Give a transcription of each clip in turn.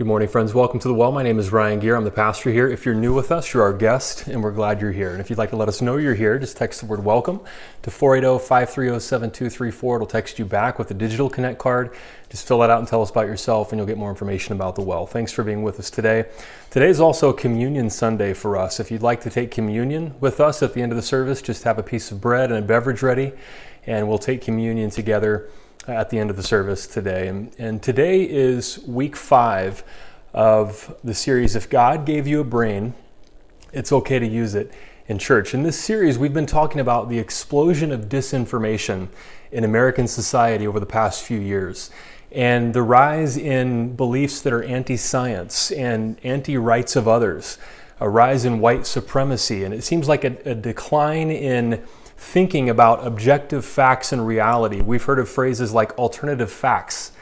Good morning, friends. Welcome to the Well. My name is Ryan Gear. I'm the pastor here. If you're new with us, you're our guest, and we're glad you're here. And if you'd like to let us know you're here, just text the word welcome to 480 530 7234. It'll text you back with a digital connect card. Just fill that out and tell us about yourself, and you'll get more information about the Well. Thanks for being with us today. Today is also Communion Sunday for us. If you'd like to take communion with us at the end of the service, just have a piece of bread and a beverage ready, and we'll take communion together at the end of the service today. And, and today is week five of the series If God Gave You a Brain, It's Okay to Use It in Church. In this series, we've been talking about the explosion of disinformation in American society over the past few years and the rise in beliefs that are anti science and anti rights of others, a rise in white supremacy. And it seems like a, a decline in thinking about objective facts and reality. We've heard of phrases like alternative facts,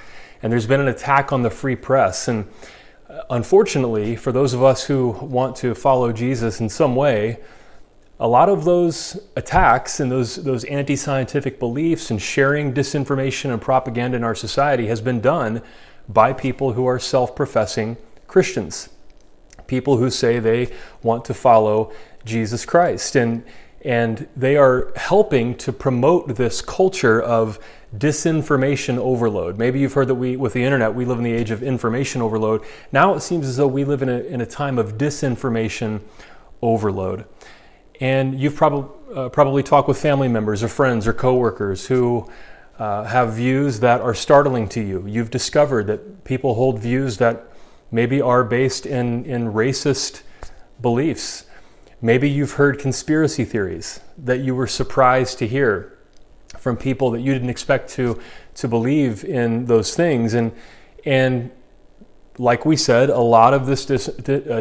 and there's been an attack on the free press. And uh, unfortunately, for those of us who want to follow Jesus in some way, a lot of those attacks and those, those anti scientific beliefs and sharing disinformation and propaganda in our society has been done by people who are self professing Christians, people who say they want to follow Jesus Christ. And and they are helping to promote this culture of disinformation overload. Maybe you've heard that we, with the internet, we live in the age of information overload. Now it seems as though we live in a, in a time of disinformation overload. And you've probably, uh, probably talked with family members or friends or coworkers who uh, have views that are startling to you. You've discovered that people hold views that maybe are based in, in racist beliefs Maybe you've heard conspiracy theories that you were surprised to hear from people that you didn't expect to, to believe in those things. And, and like we said, a lot of this dis, uh,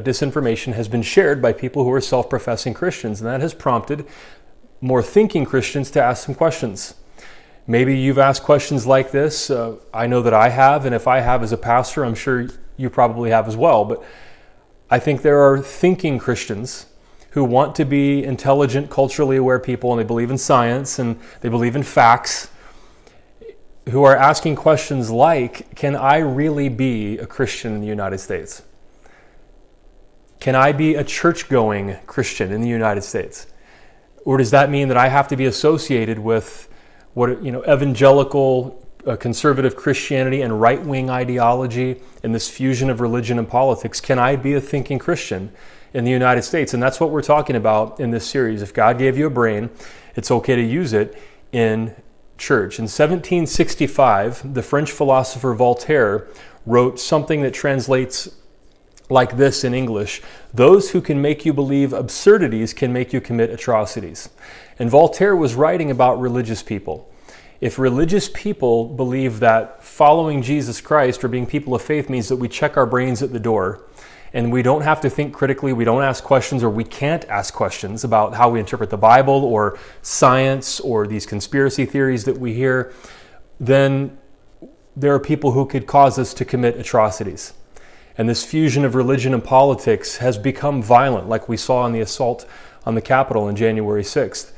disinformation has been shared by people who are self professing Christians, and that has prompted more thinking Christians to ask some questions. Maybe you've asked questions like this. Uh, I know that I have, and if I have as a pastor, I'm sure you probably have as well. But I think there are thinking Christians who want to be intelligent, culturally aware people, and they believe in science and they believe in facts, who are asking questions like Can I really be a Christian in the United States? Can I be a church going Christian in the United States? Or does that mean that I have to be associated with what, you know, evangelical, uh, conservative Christianity and right wing ideology and this fusion of religion and politics? Can I be a thinking Christian? In the United States. And that's what we're talking about in this series. If God gave you a brain, it's okay to use it in church. In 1765, the French philosopher Voltaire wrote something that translates like this in English Those who can make you believe absurdities can make you commit atrocities. And Voltaire was writing about religious people. If religious people believe that following Jesus Christ or being people of faith means that we check our brains at the door, and we don't have to think critically, we don't ask questions, or we can't ask questions about how we interpret the Bible or science or these conspiracy theories that we hear, then there are people who could cause us to commit atrocities. And this fusion of religion and politics has become violent, like we saw in the assault on the Capitol on January 6th.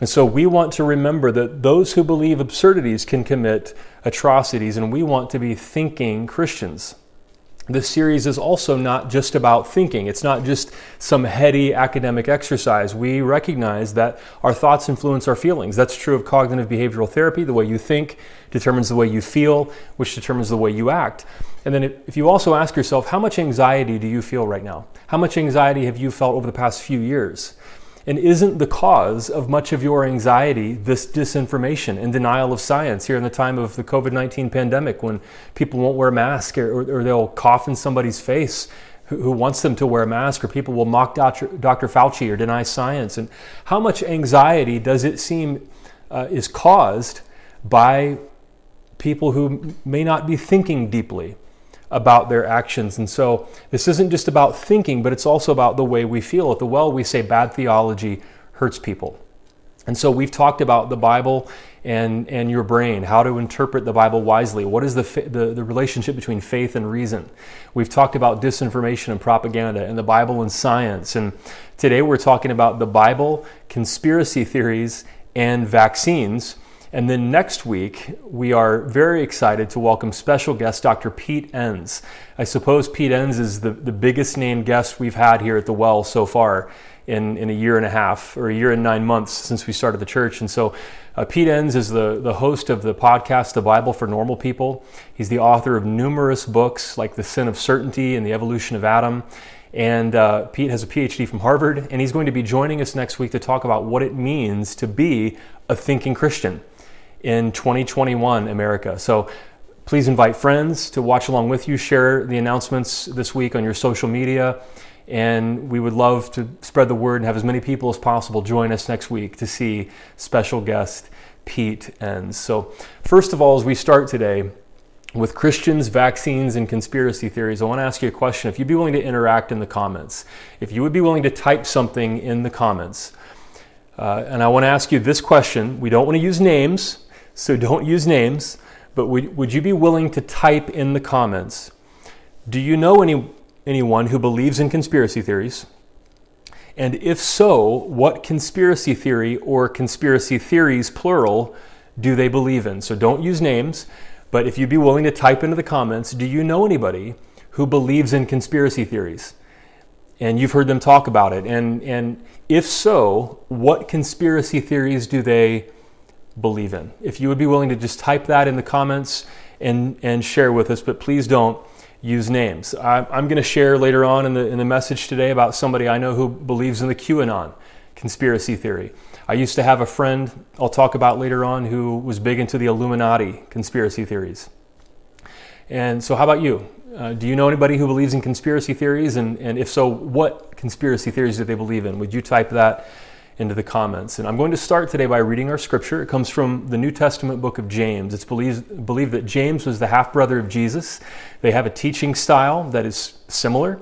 And so we want to remember that those who believe absurdities can commit atrocities, and we want to be thinking Christians this series is also not just about thinking. It's not just some heady academic exercise. We recognize that our thoughts influence our feelings. That's true of cognitive behavioral therapy. The way you think determines the way you feel, which determines the way you act. And then if you also ask yourself, how much anxiety do you feel right now? How much anxiety have you felt over the past few years? And isn't the cause of much of your anxiety this disinformation and denial of science here in the time of the COVID 19 pandemic when people won't wear masks or, or, they'll cough in somebody's face who, who, wants them to wear a mask or people will mock Dr. Dr. Fauci or deny science? And how much anxiety does it seem uh, is caused by people who may not be thinking deeply? About their actions. And so this isn't just about thinking, but it's also about the way we feel. At the well, we say bad theology hurts people. And so we've talked about the Bible and, and your brain, how to interpret the Bible wisely. What is the, the, the relationship between faith and reason? We've talked about disinformation and propaganda and the Bible and science. And today we're talking about the Bible, conspiracy theories, and vaccines And then next week, we are very excited to welcome special guest Dr. Pete Enns. I suppose Pete Enns is the, the biggest named guest we've had here at the Well so far in, in a year and a half or a year and nine months since we started the church. And so uh, Pete Enns is the, the host of the podcast, The Bible for Normal People. He's the author of numerous books like The Sin of Certainty and The Evolution of Adam. And uh, Pete has a PhD from Harvard, and he's going to be joining us next week to talk about what it means to be a thinking Christian in 2021 America. So please invite friends to watch along with you, share the announcements this week on your social media. And we would love to spread the word and have as many people as possible join us next week to see special guest Pete Enns. So, first of all, as we start today with Christians, vaccines, and conspiracy theories, I want to ask you a question. If you'd be willing to interact in the comments, if you would be willing to type something in the comments, uh, and I want to ask you this question. We don't want to use names, so don't use names, but would, would you be willing to type in the comments? Do you know any, anyone who believes in conspiracy theories? And if so, what conspiracy theory or conspiracy theories, plural, do they believe in? So don't use names, but if you'd be willing to type into the comments, do you know anybody who believes in conspiracy theories? And you've heard them talk about it. And, and if so, what conspiracy theories do they believe in. If you would be willing to just type that in the comments and, and share with us, but please don't use names. I, am going to share later on in the, in the message today about somebody I know who believes in the QAnon conspiracy theory. I used to have a friend I'll talk about later on who was big into the Illuminati conspiracy theories. And so, how about you? Uh, do you know anybody who believes in conspiracy theories? And, and if so, what conspiracy theories do they believe in? Would you type that into the comments. And I'm going to start today by reading our scripture. It comes from the New Testament book of James. It's believed, believed that James was the half brother of Jesus. They have a teaching style that is similar.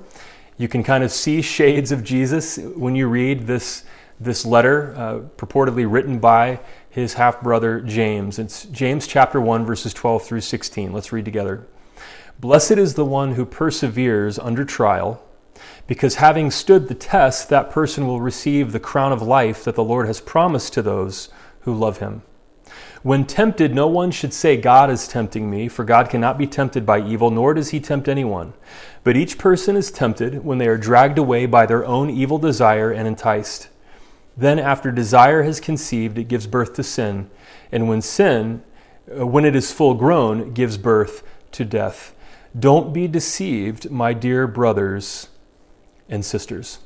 You can kind of see shades of Jesus when you read this, this letter, uh, purportedly written by his half brother James. It's James chapter 1, verses 12 through 16. Let's read together. Blessed is the one who perseveres under trial because having stood the test, that person will receive the crown of life that the Lord has promised to those who love him. When tempted, no one should say, God is tempting me, for God cannot be tempted by evil, nor does he tempt anyone. But each person is tempted when they are dragged away by their own evil desire and enticed. Then, after desire has conceived, it gives birth to sin. And when sin, uh, when it is full grown, gives birth to death. Don't be deceived, my dear brothers and sisters.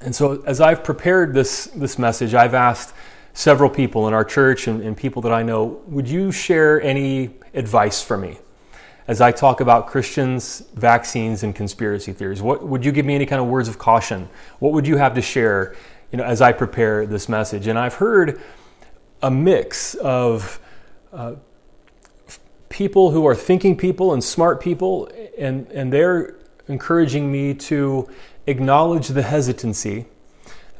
And so, as I've prepared this, this message, I've asked several people in our church and, and people that I know, would you share any advice for me as I talk about Christians, vaccines, and conspiracy theories? What would you give me any kind of words of caution? What would you have to share, you know, as I prepare this message? And I've heard a mix of uh, people who are thinking people and smart people, and, and they're encouraging me to acknowledge the hesitancy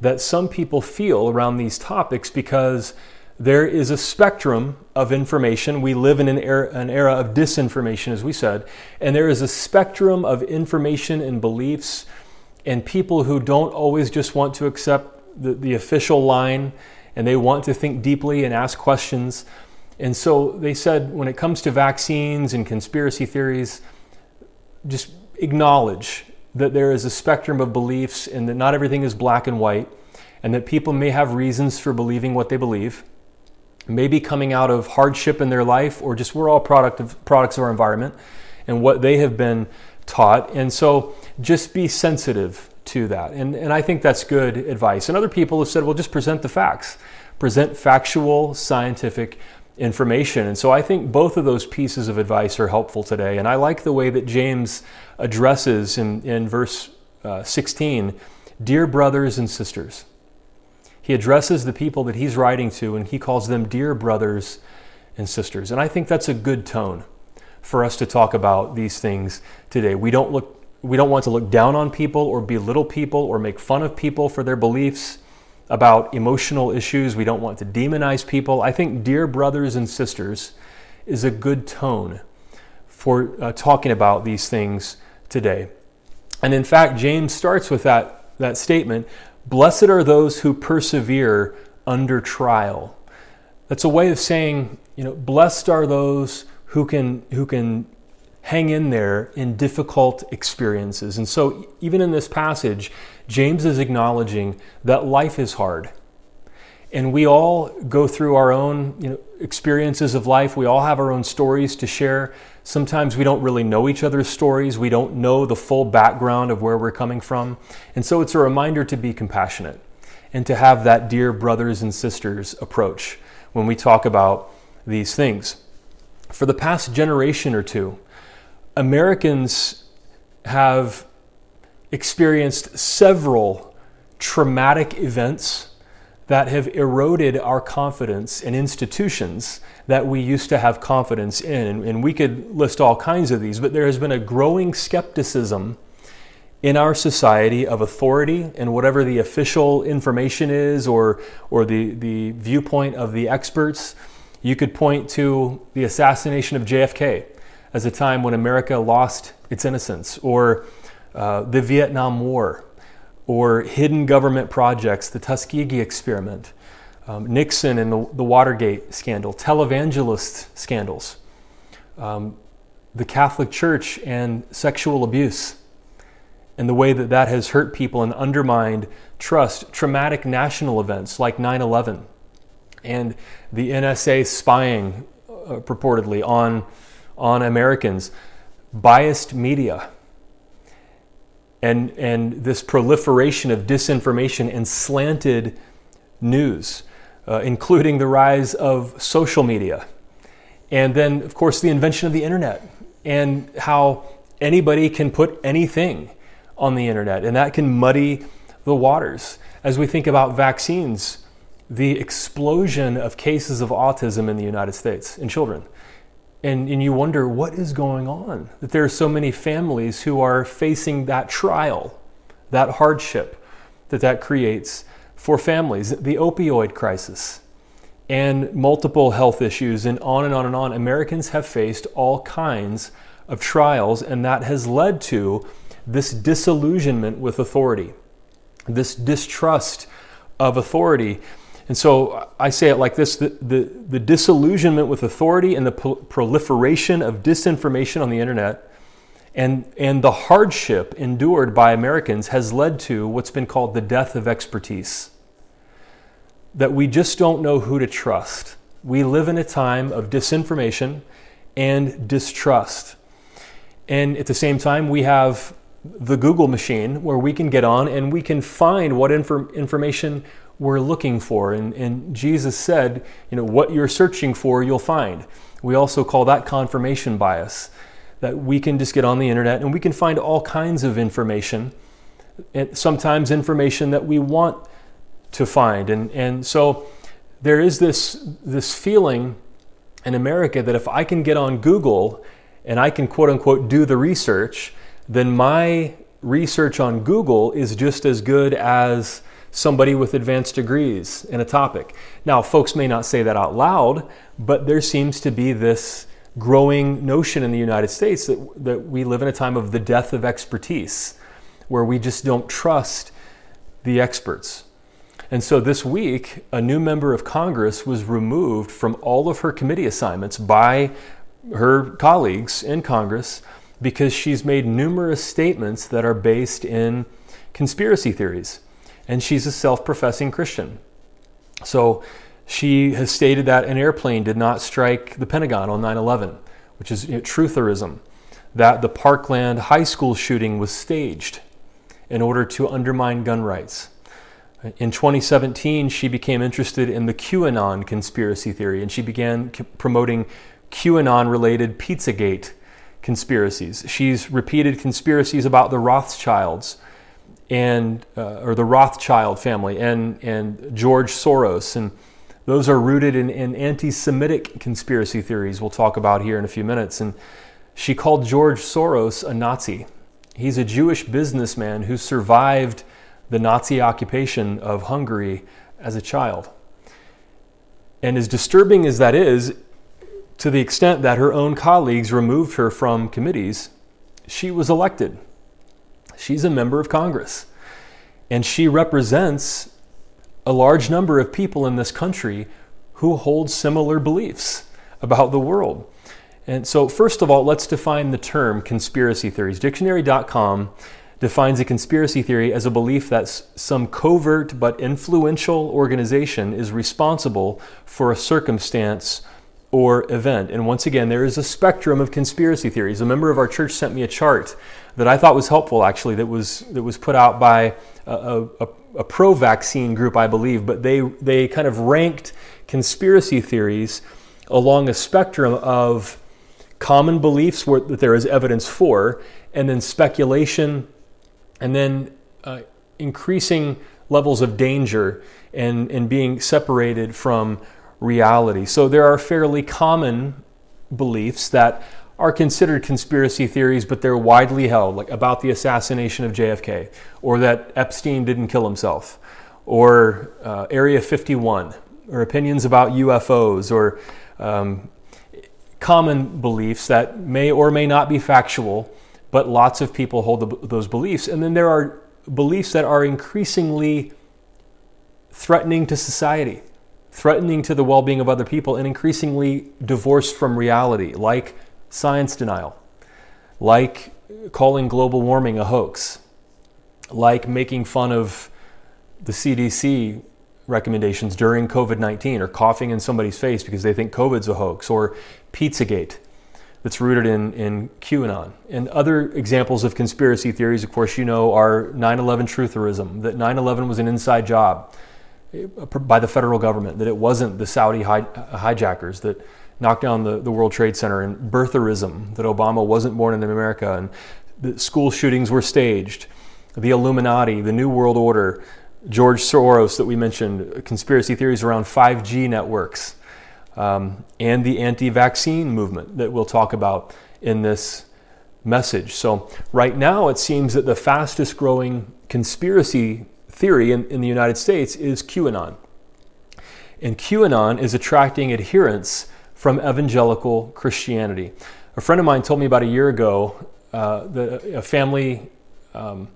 that some people feel around these topics because there is a spectrum of information. We live in an era, an era, of disinformation, as we said, and there is a spectrum of information and beliefs, and people who don't always just want to accept the, the official line and they want to think deeply and ask questions. And so they said when it comes to vaccines and conspiracy theories, just acknowledge that there is a spectrum of beliefs and that not everything is black and white, and that people may have reasons for believing what they believe, maybe coming out of hardship in their life, or just we're all product of, products of our environment and what they have been taught. And so just be sensitive to that. And, and I think that's good advice. And other people have said, well, just present the facts, present factual, scientific information. And so I think both of those pieces of advice are helpful today. And I like the way that James addresses in, in verse uh, 16 Dear brothers and sisters. He addresses the people that he's writing to and he calls them dear brothers and sisters. And I think that's a good tone for us to talk about these things today. We don't look we don't want to look down on people or belittle people or make fun of people for their beliefs about emotional issues. We don't want to demonize people. I think, dear brothers and sisters, is a good tone for uh, talking about these things today. And in fact, James starts with that, that statement Blessed are those who persevere under trial. That's a way of saying, you know, blessed are those who can who can hang in there in difficult experiences. And so even in this passage, James is acknowledging that life is hard. And we all go through our own, you know, experiences of life. We all have our own stories to share. Sometimes we don't really know each other's stories. We don't know the full background of where we're coming from. And so it's a reminder to be compassionate and to have that dear brothers and sisters approach when we talk about these things. For the past generation or two, Americans have experienced several traumatic events that have eroded our confidence in institutions that we used to have confidence in. And we could list all kinds of these, but there has been a growing skepticism in our society of authority and whatever the official information is or, or the, the viewpoint of the experts. You could point to the assassination of JFK as a time when America lost its innocence, or uh, the Vietnam War, or hidden government projects, the Tuskegee experiment, um, Nixon and the, the, Watergate scandal, televangelist scandals, um, the Catholic Church and sexual abuse, and the way that that has hurt people and undermined trust, traumatic national events like 9 11, and the NSA spying uh, purportedly on, on Americans, biased media and, and this proliferation of disinformation and slanted news, uh, including the rise of social media. And then, of course, the invention of the internet and how anybody can put anything on the internet, and that can muddy the waters. As we think about vaccines, the explosion of cases of autism in the United States in children and, and you wonder what is going on that there are so many families who are facing that trial that hardship that that creates for families the opioid crisis and multiple health issues and on and on and on. Americans have faced all kinds of trials and that has led to this disillusionment with authority this distrust of authority and so I say it like this the, the, the disillusionment with authority and the proliferation of disinformation on the internet and, and the hardship endured by Americans has led to what's been called the death of expertise. That we just don't know who to trust. We live in a time of disinformation and distrust. And at the same time, we have the Google machine where we can get on and we can find what infor- information we're looking for. And, and Jesus said, you know, what you're searching for, you'll find. We also call that confirmation bias, that we can just get on the internet and we can find all kinds of information, and sometimes information that we want to find. And, and so there is this, this feeling in America that if I can get on Google and I can quote unquote do the research, then my research on Google is just as good as somebody with advanced degrees in a topic. Now, folks may not say that out loud, but there seems to be this growing notion in the United States that, that we live in a time of the death of expertise, where we just don't trust the experts. And so this week, a new member of Congress was removed from all of her committee assignments by her colleagues in Congress because she's made numerous statements that are based in conspiracy theories and she's a self professing Christian. So she has stated that an airplane did not strike the Pentagon on 9 11, which is you know, trutherism, that the Parkland High School shooting was staged in order to undermine gun rights. In 2017, she became interested in the QAnon conspiracy theory and she began promoting QAnon related Pizzagate conspiracies. She's repeated conspiracies about the Rothschilds and uh, or the Rothschild family and and George Soros and those are rooted in, in anti-Semitic conspiracy theories we'll talk about here in a few minutes. And she called George Soros a Nazi. He's a Jewish businessman who survived the Nazi occupation of Hungary as a child. And as disturbing as that is, to the extent that her own colleagues removed her from committees, she was elected She's a member of Congress. And she represents a large number of people in this country who hold similar beliefs about the world. And so, first of all, let's define the term conspiracy theories. Dictionary.com defines a conspiracy theory as a belief that some covert but influential organization is responsible for a circumstance or event. And once again, there is a spectrum of conspiracy theories. A member of our church sent me a chart that I thought was helpful, actually, that was, that was put out by a, a, a pro vaccine group, I believe, but they, they kind of ranked conspiracy theories along a spectrum of common beliefs where, that there is evidence for, and then speculation, and then uh, increasing levels of danger and, and being separated from reality. So there are fairly common beliefs that are considered conspiracy theories, but they're widely held, like about the assassination of JFK, or that Epstein didn't kill himself, or uh, Area 51, or opinions about UFOs, or um, common beliefs that may or may not be factual, but lots of people hold the, those beliefs. And then there are beliefs that are increasingly threatening to society, threatening to the well being of other people, and increasingly divorced from reality, like science denial, like calling global warming a hoax, like making fun of the CDC recommendations during COVID 19 or coughing in somebody's face because they think COVID's a hoax or Pizzagate that's rooted in, in QAnon. And other examples of conspiracy theories, of course, you know, are 9 11 trutherism, that 9 11 was an inside job eh, by the federal government, that it wasn't the Saudi hij- hijackers that knocked down the, the World Trade Center, and birtherism, that Obama wasn't born in America, and the school shootings were staged, the Illuminati, the New World Order, George Soros that we mentioned, conspiracy theories around 5G networks, um, and the anti vaccine movement that we'll talk about in this message. So, right now, it seems that the fastest growing conspiracy theory in, in the United States is QAnon. And QAnon is attracting adherents from evangelical Christianity. A friend of mine told me about a year ago uh, that a family um,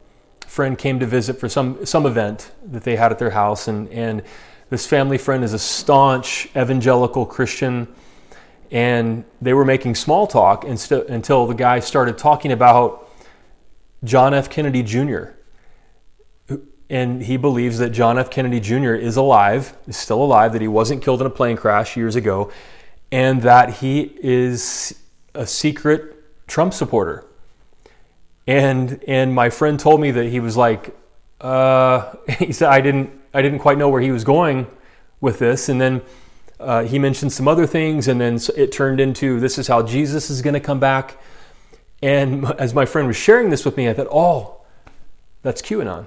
friend came to visit for some, some event that they had at their house, and, and this family friend is a staunch evangelical Christian, and they were making small talk until the guy started talking about John F. Kennedy Jr. And he believes that John F. Kennedy Jr. is alive, is still alive, that he wasn't killed in a plane crash years ago, and that he is a secret Trump supporter. And and my friend told me that he was like uh, he said I didn't I didn't quite know where he was going with this. And then uh, he mentioned some other things and then it turned into this is how Jesus is going to come back. And as my friend was sharing this with me I thought oh that's QAnon.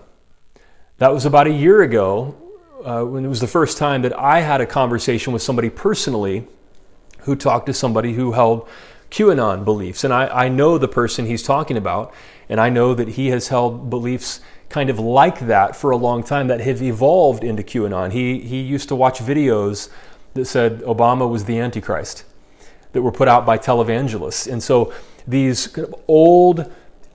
That was about a year ago uh, when it was the first time that I had a conversation with somebody personally who talked to somebody who held QAnon beliefs. And I, I know the person he's talking about, and I know that he has held beliefs kind of like that for a long time that have evolved into QAnon. He, he used to watch videos that said Obama was the Antichrist that were put out by televangelists. And so these kind of old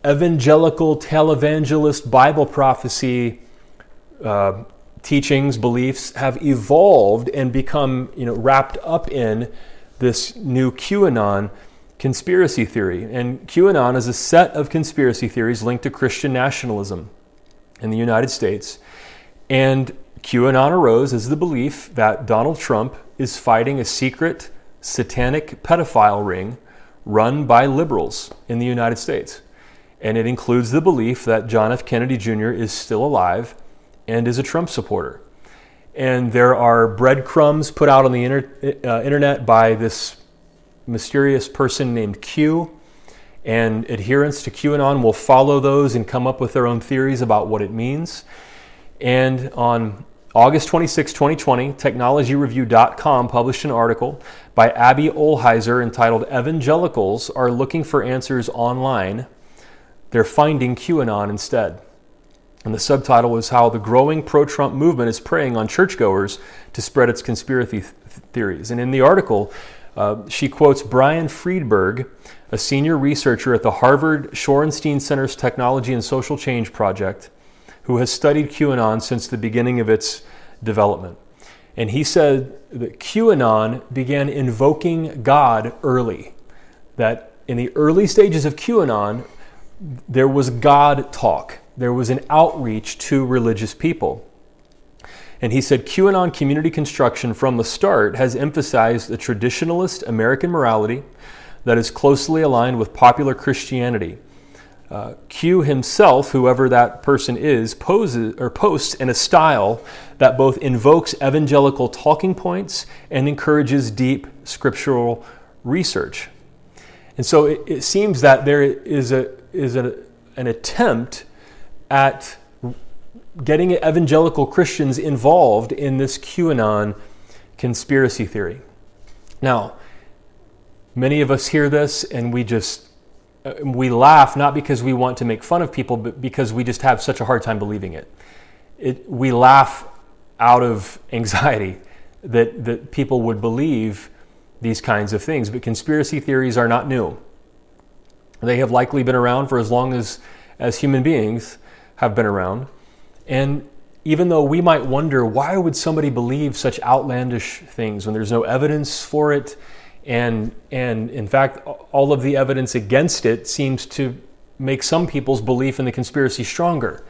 evangelical televangelist Bible prophecy uh, teachings, beliefs have evolved and become you know, wrapped up in this new QAnon conspiracy theory. And QAnon is a set of conspiracy theories linked to Christian nationalism in the United States. And QAnon arose as the belief that Donald Trump is fighting a secret satanic pedophile ring run by liberals in the United States. And it includes the belief that John F. Kennedy Jr. is still alive and is a Trump supporter. And there are breadcrumbs put out on the inter- uh, internet by this mysterious person named Q, and adherents to QAnon will follow those and come up with their own theories about what it means. And on August 26, 2020, TechnologyReview.com published an article by Abby Ohlheiser entitled Evangelicals Are Looking for Answers Online. They're finding QAnon instead. And the subtitle was How the Growing Pro Trump Movement is Preying on Churchgoers to Spread Its Conspiracy th- Theories. And in the article, uh, she quotes Brian Friedberg, a senior researcher at the Harvard Shorenstein Center's Technology and Social Change Project, who has studied QAnon since the beginning of its development. And he said that QAnon began invoking God early. That in the early stages of QAnon, there was God talk, there was an outreach to religious people. And he said QAnon community construction from the start has emphasized a traditionalist American morality that is closely aligned with popular Christianity. Uh, Q himself, whoever that person is, poses or posts in a style that both invokes evangelical talking points and encourages deep scriptural research. And so it, it seems that there is a is a, an attempt at getting evangelical Christians involved in this QAnon conspiracy theory. Now, many of us hear this and we just uh, we laugh not because we want to make fun of people, but because we just have such a hard time believing it. it we laugh out of anxiety that, that people would believe these kinds of things. But conspiracy theories are not new. They have likely been around for as long as, as human beings have been around. And even though we might wonder why would somebody believe such outlandish things when there's no evidence for it, and and in fact all of the evidence against it seems to make some people's belief in the conspiracy stronger,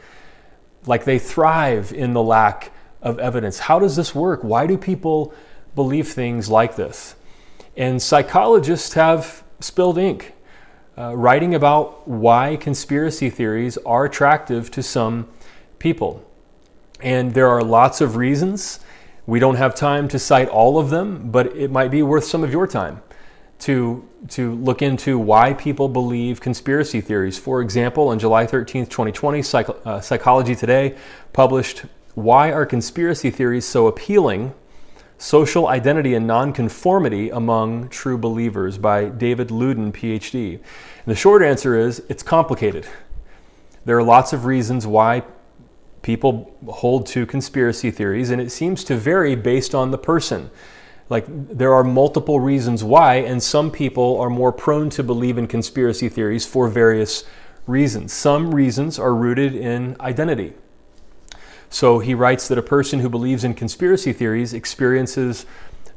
like they thrive in the lack of evidence. How does this work? Why do people believe things like this? And psychologists have spilled ink uh, writing about why conspiracy theories are attractive to some people. And there are lots of reasons. We don't have time to cite all of them, but it might be worth some of your time to, to look into why people believe conspiracy theories. For example, on July 13th, 2020, Psych- uh, Psychology Today published Why Are Conspiracy Theories So Appealing? Social Identity and Nonconformity Among True Believers by David Ludden, PhD. And the short answer is it's complicated. There are lots of reasons why people hold to conspiracy theories, and it seems to vary based on the person. Like, there are multiple reasons why, and some people are more prone to believe in conspiracy theories for various reasons. Some reasons are rooted in identity. So he writes that a person who believes in conspiracy theories experiences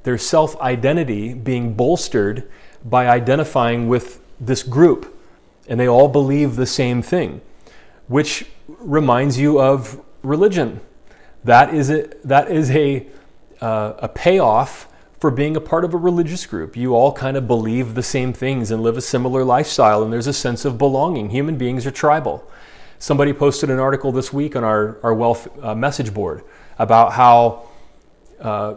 their self identity being bolstered by identifying with this group, and they all believe the same thing, which reminds you of religion. That is a, that is a, uh, a payoff for being a part of a religious group. You all kind of believe the same things and live a similar lifestyle, and there's a sense of belonging. Human beings are tribal. Somebody posted an article this week on our, our Well uh, message board about how uh,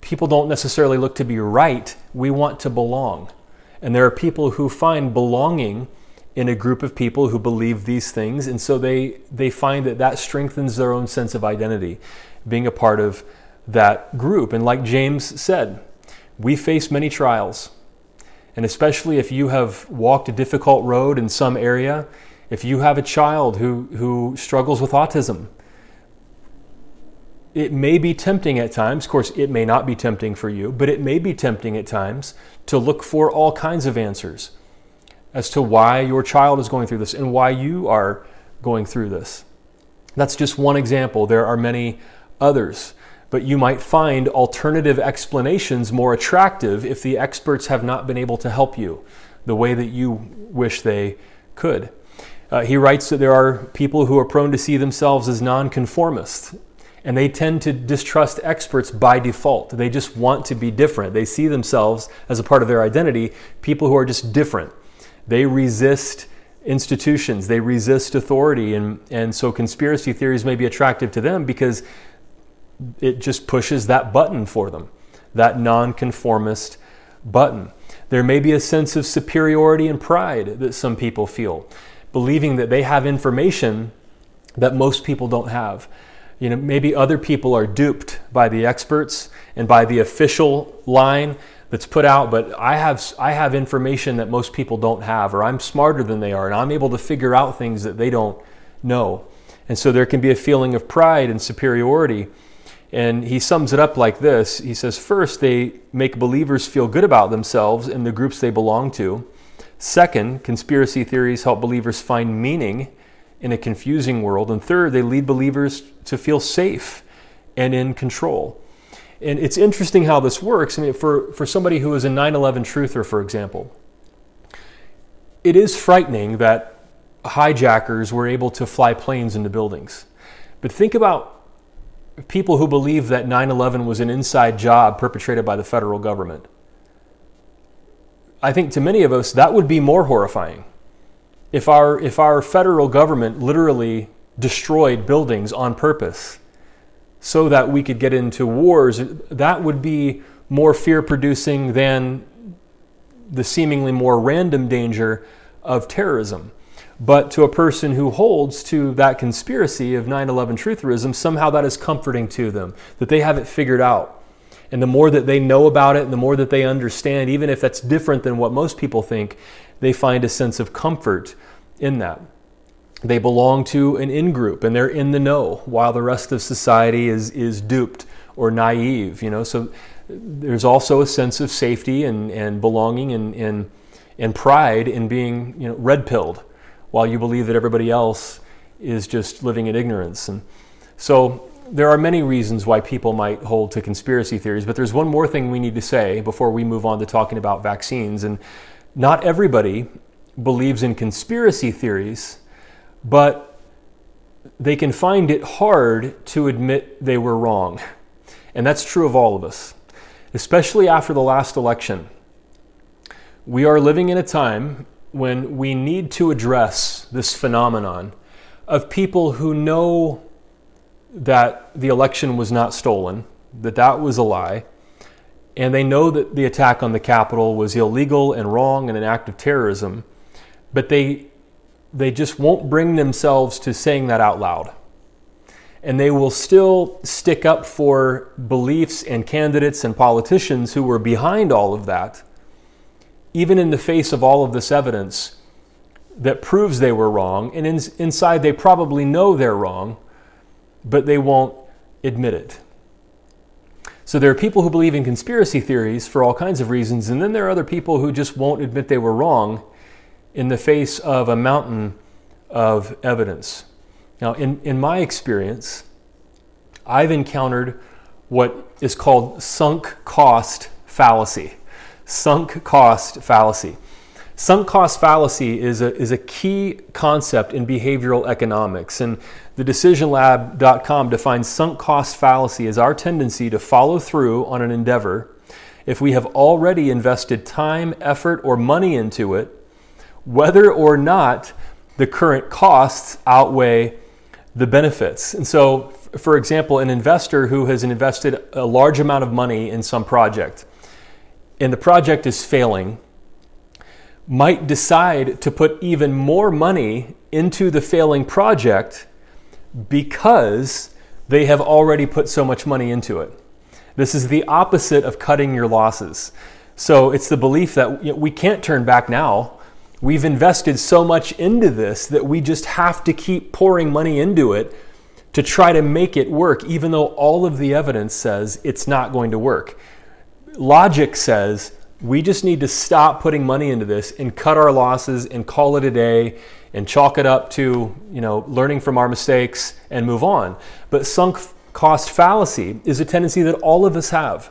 people don't necessarily look to be right, we want to belong. And there are people who find belonging in a group of people who believe these things, and so they, they find that that strengthens their own sense of identity, being a part of that group. And like James said, we face many trials. And especially if you have walked a difficult road in some area, if you have a child who, who struggles with autism, it may be tempting at times. Of course, it may not be tempting for you, but it may be tempting at times to look for all kinds of answers as to why your child is going through this and why you are going through this. That's just one example. There are many others, but you might find alternative explanations more attractive if the experts have not been able to help you the way that you wish they could. Uh, he writes that there are people who are prone to see themselves as nonconformists, and they tend to distrust experts by default. They just want to be different. They see themselves as a part of their identity, people who are just different. They resist institutions, they resist authority, and, and so conspiracy theories may be attractive to them because it just pushes that button for them, that nonconformist button. There may be a sense of superiority and pride that some people feel believing that they have information that most people don't have. You know, maybe other people are duped by the experts and by the official line that's put out, but I have I have information that most people don't have or I'm smarter than they are and I'm able to figure out things that they don't know. And so there can be a feeling of pride and superiority. And he sums it up like this. He says, first, they make believers feel good about themselves and the groups they belong to. Second, conspiracy theories help believers find meaning in a confusing world. And third, they lead believers to feel safe and in control. And it's interesting how this works. I mean, for, for somebody who is a 9 11 truther, for example, it is frightening that hijackers were able to fly planes into buildings. But think about people who believe that 9 11 was an inside job perpetrated by the federal government. I think to many of us, that would be more horrifying. If our, if our federal government literally destroyed buildings on purpose so that we could get into wars, that would be more fear producing than the seemingly more random danger of terrorism. But to a person who holds to that conspiracy of 9 11 trutherism, somehow that is comforting to them, that they have it figured out. And the more that they know about it and the more that they understand, even if that's different than what most people think, they find a sense of comfort in that. They belong to an in group and they're in the know while the rest of society is, is duped or naive you know? So there's also a sense of safety and, and belonging and, and, and pride in being you know red pilled while you believe that everybody else is just living in ignorance. And so there are many reasons why people might hold to conspiracy theories but there's one more thing we need to say before we move on to talking about vaccines and not everybody believes in conspiracy theories but they can find it hard to admit they were wrong. And that's true of all of us, especially after the last election. We are living in a time when we need to address this phenomenon of people who know that the election was not stolen, that that was a lie, and they know that the attack on the Capitol was illegal and wrong and an act of terrorism, but they they just won't bring themselves to saying that out loud. And they will still stick up for beliefs and candidates and politicians who were behind all of that, even in the face of all of this evidence that proves they were wrong. And in, inside, they probably know they're wrong, but they won't admit it. So there are people who believe in conspiracy theories for all kinds of reasons, and then there are other people who just won't admit they were wrong in the face of a mountain of evidence. Now, in, in my experience, I've encountered what is called sunk cost fallacy. Sunk cost fallacy. Sunk cost fallacy is a, is a key concept in behavioral economics. And the decisionlab.com defines sunk cost fallacy as our tendency to follow through on an endeavor if we have already invested time, effort, or money into it whether or not the current costs outweigh the benefits. And so, for example, an investor who has invested a large amount of money in some project and the project is failing might decide to put even more money into the failing project because they have already put so much money into it. This is the opposite of cutting your losses. So it's the belief that we can't turn back now. We've invested so much into this that we just have to keep pouring money into it to try to make it work, even though all of the evidence says it's not going to work. Logic says we just need to stop putting money into this and cut our losses and call it a day and chalk it up to, you know, learning from our mistakes and move on. But sunk cost fallacy is a tendency that all of us have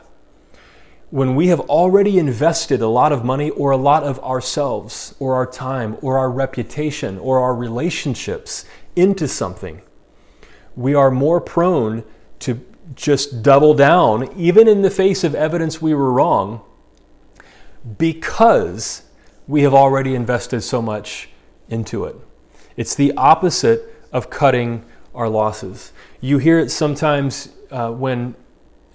when we have already invested a lot of money or a lot of ourselves or our time or our reputation or our relationships into something, we are more prone to just double down, even in the face of evidence we were wrong, because we have already invested so much into it. It's the opposite of cutting our losses. You hear it sometimes uh, when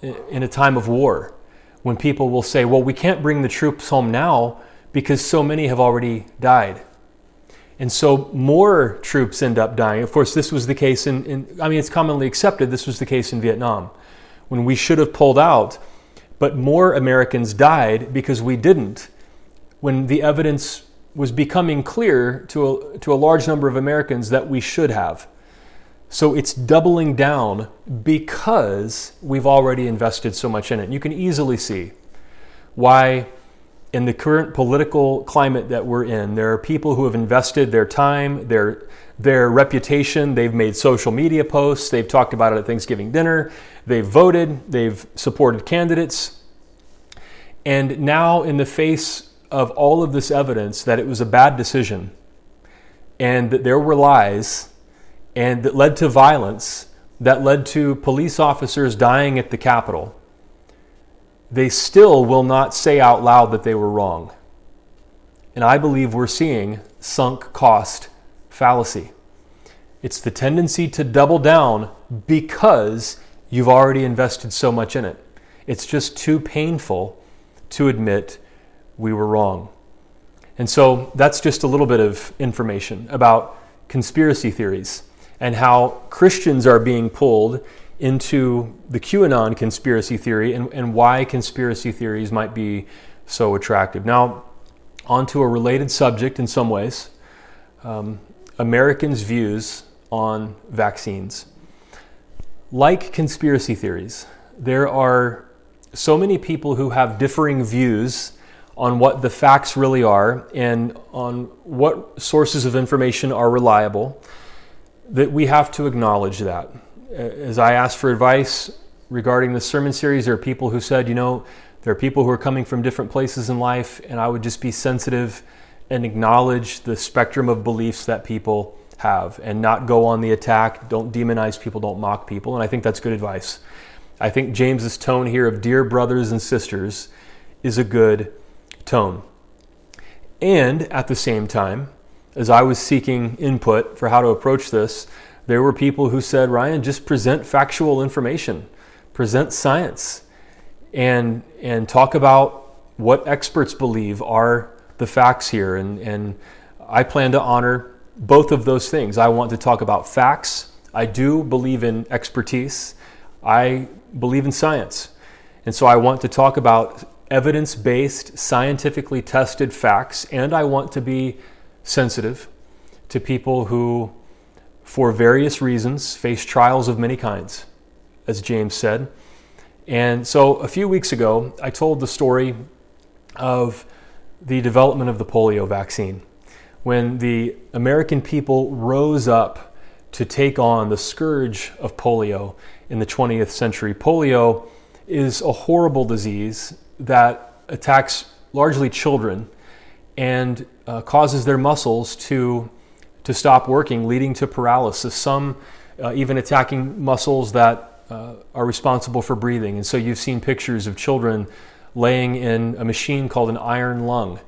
in a time of war when people will say, well, we can't bring the troops home now because so many have already died. And so more troops end up dying. Of course, this was the case in, in, I mean, it's commonly accepted this was the case in Vietnam when we should have pulled out, but more Americans died because we didn't. When the evidence was becoming clear to a, to a large number of Americans that we should have. So it's doubling down because we've already invested so much in it. You can easily see why in the current political climate that we're in, there are people who have invested their time, their their reputation. They've made social media posts. They've talked about it at Thanksgiving dinner. They've voted. They've supported candidates. And now, in the face of all of this evidence that it was a bad decision and that there were lies and that led to violence, that led to police officers dying at the Capitol, they still will not say out loud that they were wrong. And I believe we're seeing sunk cost fallacy. It's the tendency to double down because you've already invested so much in it. It's just too painful to admit we were wrong. And so that's just a little bit of information about conspiracy theories and how Christians are being pulled into the QAnon conspiracy theory and, and why conspiracy theories might be so attractive. Now, onto a related subject in some ways um, Americans' views on vaccines. Like conspiracy theories, there are so many people who have differing views on what the facts really are and on what sources of information are reliable that we have to acknowledge that as I asked for advice regarding the sermon series, there are people who said, you know, there are people who are coming from different places in life, and I would just be sensitive and acknowledge the spectrum of beliefs that people have and not go on the attack. Don't demonize people, don't mock people. And I think that's good advice. I think James's tone here of dear brothers and sisters is a good tone. And at the same time, as I was seeking input for how to approach this, there were people who said, Ryan, just present factual information, present science, and, and talk about what experts believe are the facts here. And, and I plan to honor both of those things. I want to talk about facts. I do believe in expertise. I believe in science. And so I want to talk about evidence based, scientifically tested facts, and I want to be sensitive to people who for various reasons, face trials of many kinds, as James said. And so a few weeks ago, I told the story of the development of the polio vaccine. When the American people rose up to take on the scourge of polio in the 20th century, polio is a horrible disease that attacks largely children and uh, causes their muscles to to stop working, leading to paralysis, some uh, even attacking muscles that uh, are responsible for breathing. And so you've seen pictures of children laying in a machine called an iron lung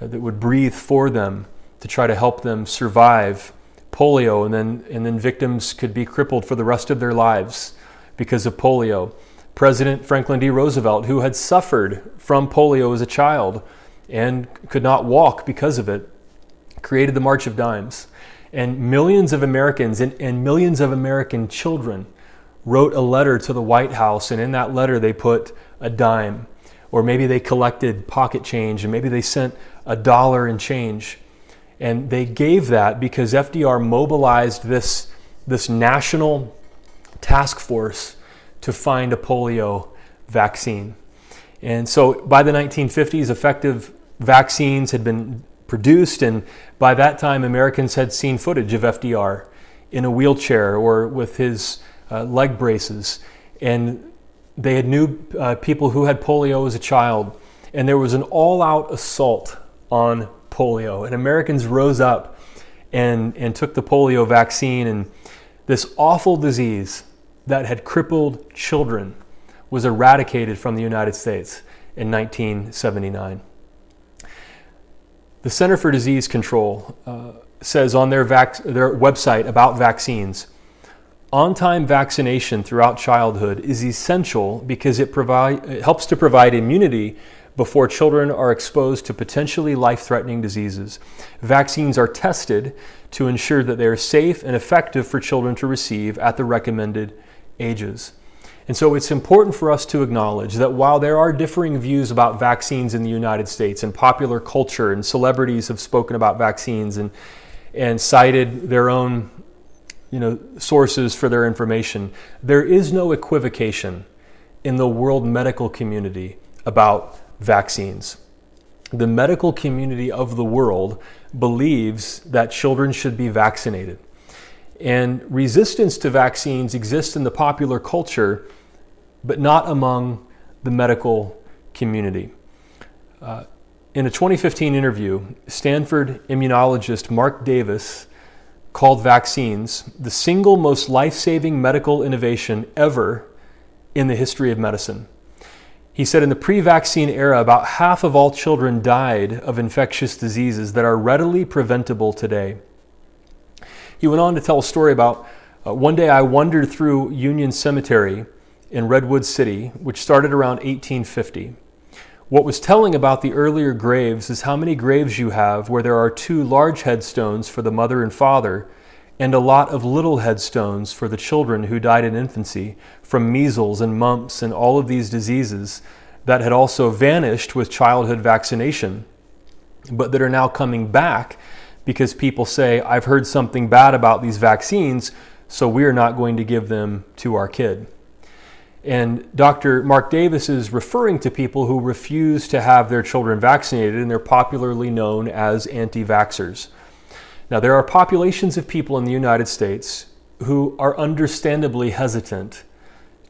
uh, that would breathe for them to try to help them survive polio, and then, and then victims could be crippled for the rest of their lives because of polio. President Franklin D. Roosevelt, who had suffered from polio as a child and could not walk because of it, created the March of Dimes. And millions of Americans and, and millions of American children wrote a letter to the White House, and in that letter they put a dime. Or maybe they collected pocket change, and maybe they sent a dollar in change. And they gave that because FDR mobilized this, this national task force to find a polio vaccine. And so by the 1950s, effective vaccines had been produced. And by that time, Americans had seen footage of FDR in a wheelchair or with his uh, leg braces. And they had knew uh, people who had polio as a child. And there was an all out assault on polio. And Americans rose up and, and took the polio vaccine. And this awful disease that had crippled children was eradicated from the United States in 1979. The Center for Disease Control uh, says on their, vac- their website about vaccines on time vaccination throughout childhood is essential because it, provide, it helps to provide immunity before children are exposed to potentially life threatening diseases. Vaccines are tested to ensure that they are safe and effective for children to receive at the recommended ages. And so it's important for us to acknowledge that while there are differing views about vaccines in the United States and popular culture and celebrities have spoken about vaccines and, and cited their own you know, sources for their information, there is no equivocation in the world medical community about vaccines. the medical community of the world believes that children should be vaccinated. And resistance to vaccines exists in the popular culture, but not among the medical community. Uh, in a 2015 interview, Stanford immunologist Mark Davis called vaccines the single most life saving medical innovation ever in the history of medicine. He said in the pre vaccine era, about half of all children died of infectious diseases that are readily preventable today. He went on to tell a story about uh, one day I wandered through Union Cemetery in Redwood City, which started around 1850. What was telling about the earlier graves is how many graves you have where there are two large headstones for the mother and father, and a lot of little headstones for the children who died in infancy from measles and mumps and all of these diseases that had also vanished with childhood vaccination, but that are now coming back because people say, I've heard something bad about these vaccines, so we are not going to give them to our kid. And Dr. Mark Davis is referring to people who refuse to have their children vaccinated, and they're popularly known as anti vaxxers. Now, there are populations of people in the United States who are understandably hesitant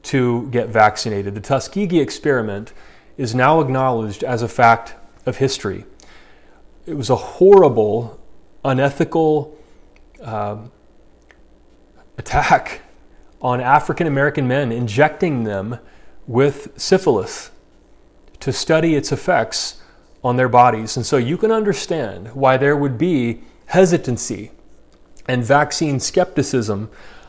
to get vaccinated. The Tuskegee experiment is now acknowledged as a fact of history. It was a horrible unethical uh, attack on African American men, injecting them with syphilis to study its effects on their bodies. And so you can understand why there would be hesitancy and vaccine skepticism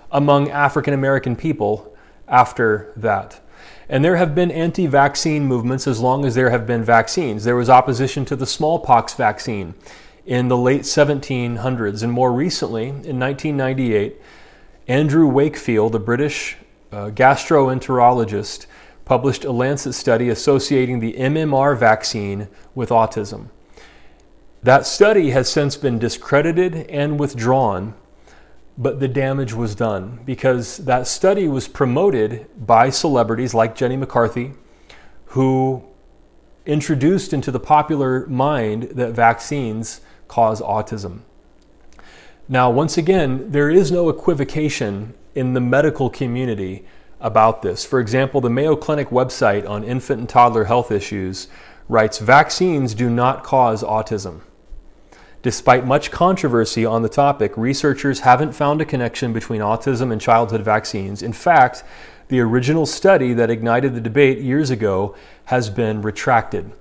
among African American people after that. And there have been anti vaccine movements as long as there have been vaccines. There was opposition to the smallpox vaccine in the late 1700s. And more recently, in 1998, Andrew Wakefield, a British uh, gastroenterologist, published a Lancet study associating the MMR vaccine with autism. That study has since been discredited and withdrawn, but the damage was done because that study was promoted by celebrities like Jenny McCarthy, who introduced into the popular mind that vaccines cause autism. Now, once again, there is no equivocation in the medical community about this. For example, the Mayo Clinic website on infant and toddler health issues writes vaccines do not cause autism. Despite much controversy on the topic, researchers haven't found a connection between autism and childhood vaccines. In fact, the original study that ignited the debate years ago has been retracted.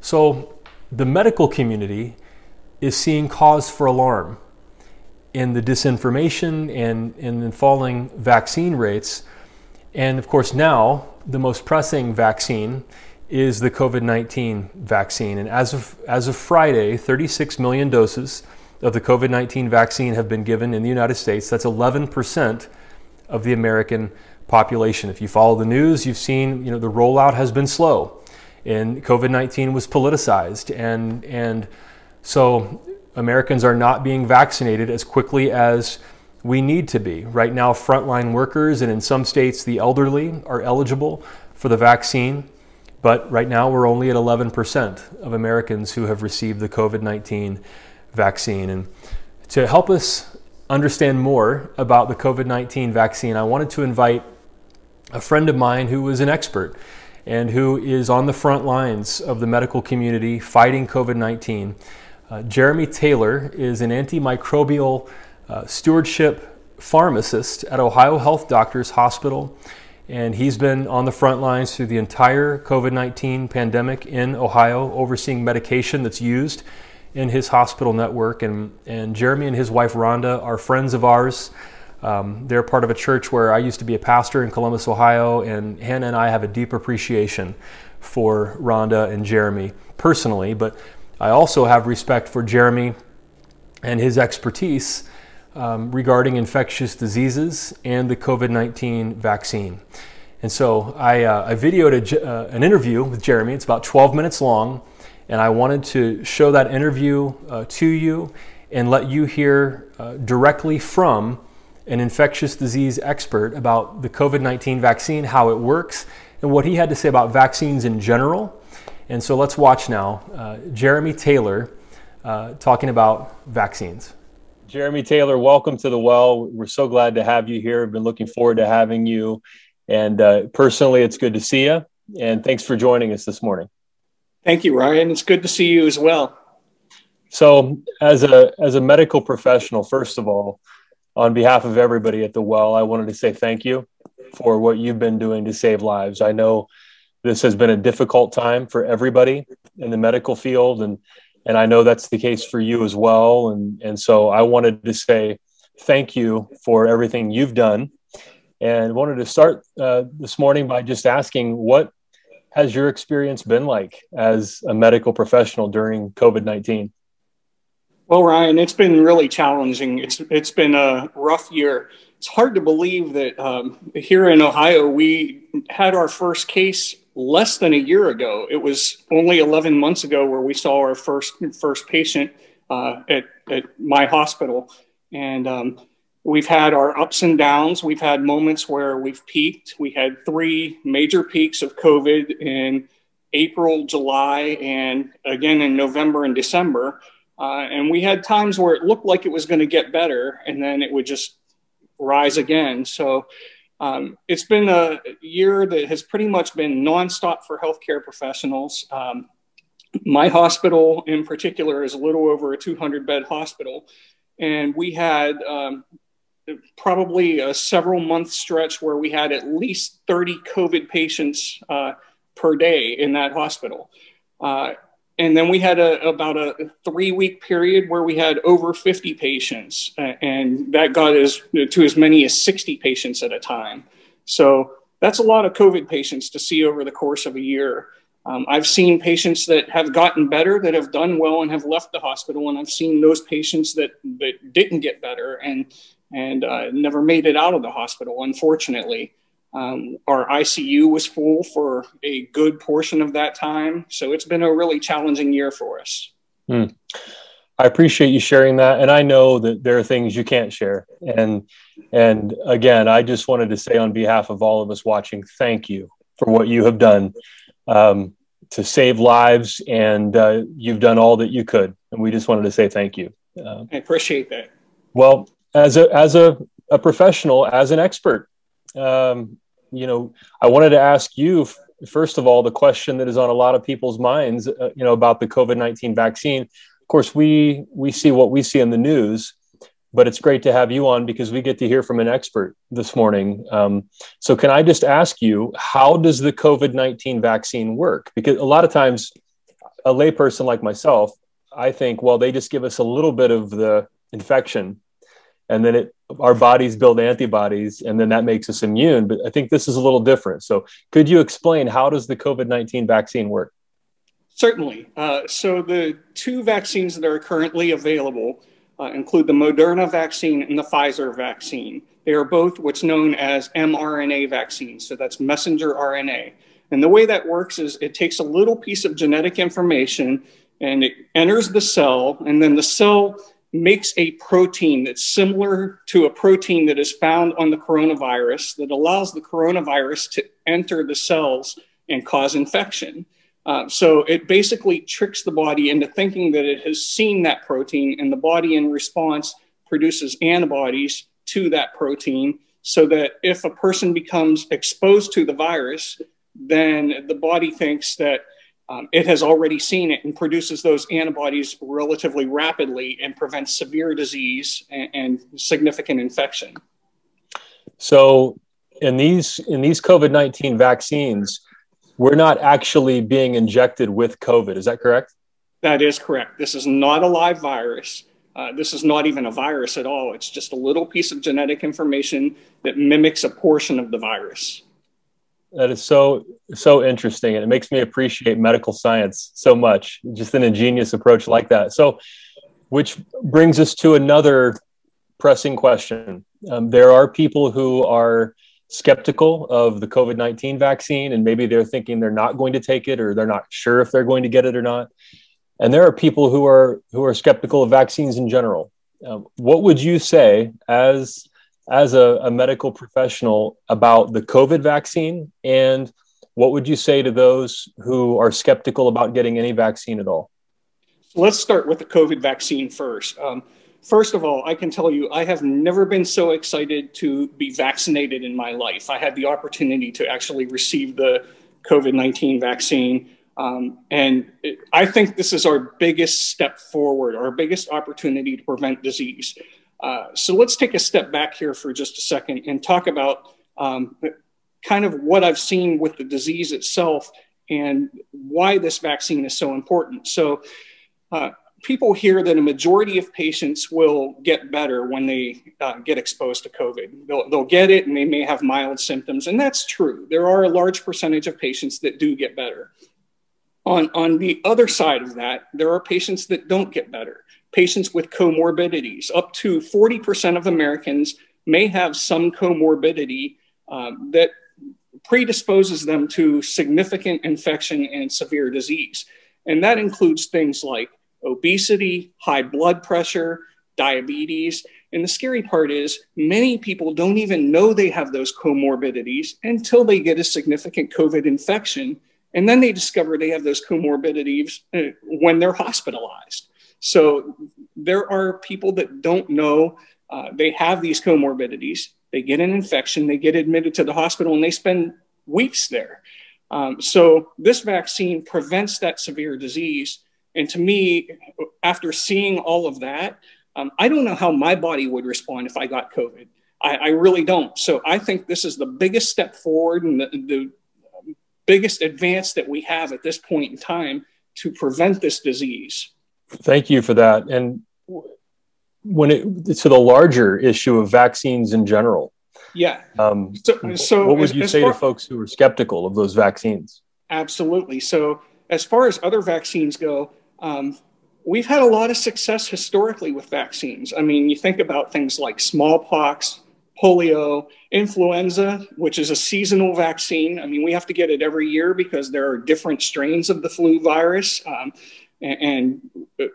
So, the medical community is seeing cause for alarm in the disinformation and the falling vaccine rates. And of course, now the most pressing vaccine is the COVID 19 vaccine. And as of, as of Friday, 36 million doses of the COVID 19 vaccine have been given in the United States. That's 11% of the American population. If you follow the news, you've seen you know, the rollout has been slow. And COVID 19 was politicized and, and so Americans are not being vaccinated as quickly as we need to be. Right now, frontline workers and in some states, the elderly are eligible for the vaccine. But right now, we're only at 11% of Americans who have received the COVID 19 vaccine. And to help us understand more about the COVID 19 vaccine, I wanted to invite a friend of mine who is an expert and who is on the front lines of the medical community fighting COVID 19. Uh, Jeremy Taylor is an antimicrobial uh, stewardship pharmacist at Ohio Health Doctors Hospital, and he's been on the front lines through the entire COVID 19 pandemic in Ohio, overseeing medication that's used in his hospital network. And, and Jeremy and his wife Rhonda are friends of ours. Um, they're part of a church where I used to be a pastor in Columbus, Ohio, and Hannah and I have a deep appreciation for Rhonda and Jeremy personally, but I also have respect for Jeremy and his expertise um, regarding infectious diseases and the COVID 19 vaccine. And so I, uh, I videoed a, uh, an interview with Jeremy. It's about 12 minutes long, and I wanted to show that interview uh, to you and let you hear uh, directly from an infectious disease expert about the COVID 19 vaccine, how it works, and what he had to say about vaccines in general And so let's watch now uh, Jeremy Taylor uh, talking about vaccines. Jeremy Taylor, welcome to the well. We're so glad to have you here. I've been looking forward to having you. And uh, personally, it's good to see you. And thanks for joining us this morning. Thank you, Ryan. It's good to see you as well. So, as a as a medical professional, first of all, on behalf of everybody at the well, I wanted to say thank you for what you've been doing to save lives. I know this has been a difficult time for everybody in the medical field, and and I know that's the case for you as well. And and so I wanted to say thank you for everything you've done, and wanted to start uh, this morning by just asking what has your experience been like as a medical professional during COVID nineteen? Well, Ryan, it's been really challenging. It's it's been a rough year. It's hard to believe that um, here in Ohio we had our first case less than a year ago. It was only 11 months ago where we saw our first first patient uh, at at my hospital, and um, we've had our ups and downs. We've had moments where we've peaked. We had three major peaks of COVID in April, July, and again in November and December. Uh, and we had times where it looked like it was going to get better and then it would just rise again. So um, it's been a year that has pretty much been nonstop for healthcare professionals. Um, my hospital, in particular, is a little over a 200 bed hospital. And we had um, probably a several month stretch where we had at least 30 COVID patients uh, per day in that hospital. Uh, and then we had a, about a three week period where we had over 50 patients, and that got as to as many as 60 patients at a time. So that's a lot of COVID patients to see over the course of a year. Um, I've seen patients that have gotten better, that have done well, and have left the hospital, and I've seen those patients that that didn't get better and and uh, never made it out of the hospital, unfortunately. Um, our ICU was full for a good portion of that time. So it's been a really challenging year for us. Hmm. I appreciate you sharing that. And I know that there are things you can't share. And, and again, I just wanted to say on behalf of all of us watching, thank you for what you have done um, to save lives. And uh, you've done all that you could. And we just wanted to say thank you. Uh, I appreciate that. Well, as a, as a, a professional, as an expert, um, you know, I wanted to ask you first of all the question that is on a lot of people's minds, uh, you know, about the COVID nineteen vaccine. Of course, we we see what we see in the news, but it's great to have you on because we get to hear from an expert this morning. Um, so, can I just ask you, how does the COVID nineteen vaccine work? Because a lot of times, a layperson like myself, I think, well, they just give us a little bit of the infection and then it our bodies build antibodies and then that makes us immune but i think this is a little different. So could you explain how does the covid-19 vaccine work? Certainly. Uh, so the two vaccines that are currently available uh, include the moderna vaccine and the pfizer vaccine. They are both what's known as mrna vaccines so that's messenger rna and the way that works is it takes a little piece of genetic information and it enters the cell and then the cell makes a protein that's similar to a protein that is found on the coronavirus that allows the coronavirus to enter the cells and cause infection. Uh, so it basically tricks the body into thinking that it has seen that protein, and the body in response produces antibodies to that protein so that if a person becomes exposed to the virus, then the body thinks that um, it has already seen it and produces those antibodies relatively rapidly and prevents severe disease and, and significant infection. So, in these in these COVID nineteen vaccines, we're not actually being injected with COVID. Is that correct? That is correct. This is not a live virus. Uh, this is not even a virus at all. It's just a little piece of genetic information that mimics a portion of the virus. That is so so interesting, and it makes me appreciate medical science so much. Just an ingenious approach like that. So, which brings us to another pressing question. Um, there are people who are skeptical of the COVID nineteen vaccine, and maybe they're thinking they're not going to take it, or they're not sure if they're going to get it or not. And there are people who are who are skeptical of vaccines in general. Um, what would you say as as a, a medical professional about the COVID vaccine and what would you say to those who are skeptical about getting any vaccine at all? Let's start with the COVID vaccine first. Um, first of all, I can tell you, I have never been so excited to be vaccinated in my life. I had the opportunity to actually receive the COVID 19 vaccine. Um, and it, I think this is our biggest step forward, our biggest opportunity to prevent disease. Uh, so let's take a step back here for just a second and talk about um, kind of what I've seen with the disease itself and why this vaccine is so important. So, uh, people hear that a majority of patients will get better when they uh, get exposed to COVID. They'll, they'll get it and they may have mild symptoms, and that's true. There are a large percentage of patients that do get better. On, on the other side of that, there are patients that don't get better, patients with comorbidities. Up to 40% of Americans may have some comorbidity um, that predisposes them to significant infection and severe disease. And that includes things like obesity, high blood pressure, diabetes. And the scary part is, many people don't even know they have those comorbidities until they get a significant COVID infection. And then they discover they have those comorbidities uh, when they're hospitalized. So there are people that don't know uh, they have these comorbidities. They get an infection, they get admitted to the hospital, and they spend weeks there. Um, so this vaccine prevents that severe disease. And to me, after seeing all of that, um, I don't know how my body would respond if I got COVID. I, I, really don't. So I think this is the biggest step forward and the, the biggest advance that we have at this point in time to prevent this disease. Thank you for that. And when it to the larger issue of vaccines in general, yeah. Um, so, so, what would as, you as say far, to folks who are skeptical of those vaccines? Absolutely. So, as far as other vaccines go, um, we've had a lot of success historically with vaccines. I mean, you think about things like smallpox, polio, influenza, which is a seasonal vaccine. I mean, we have to get it every year because there are different strains of the flu virus. Um, and,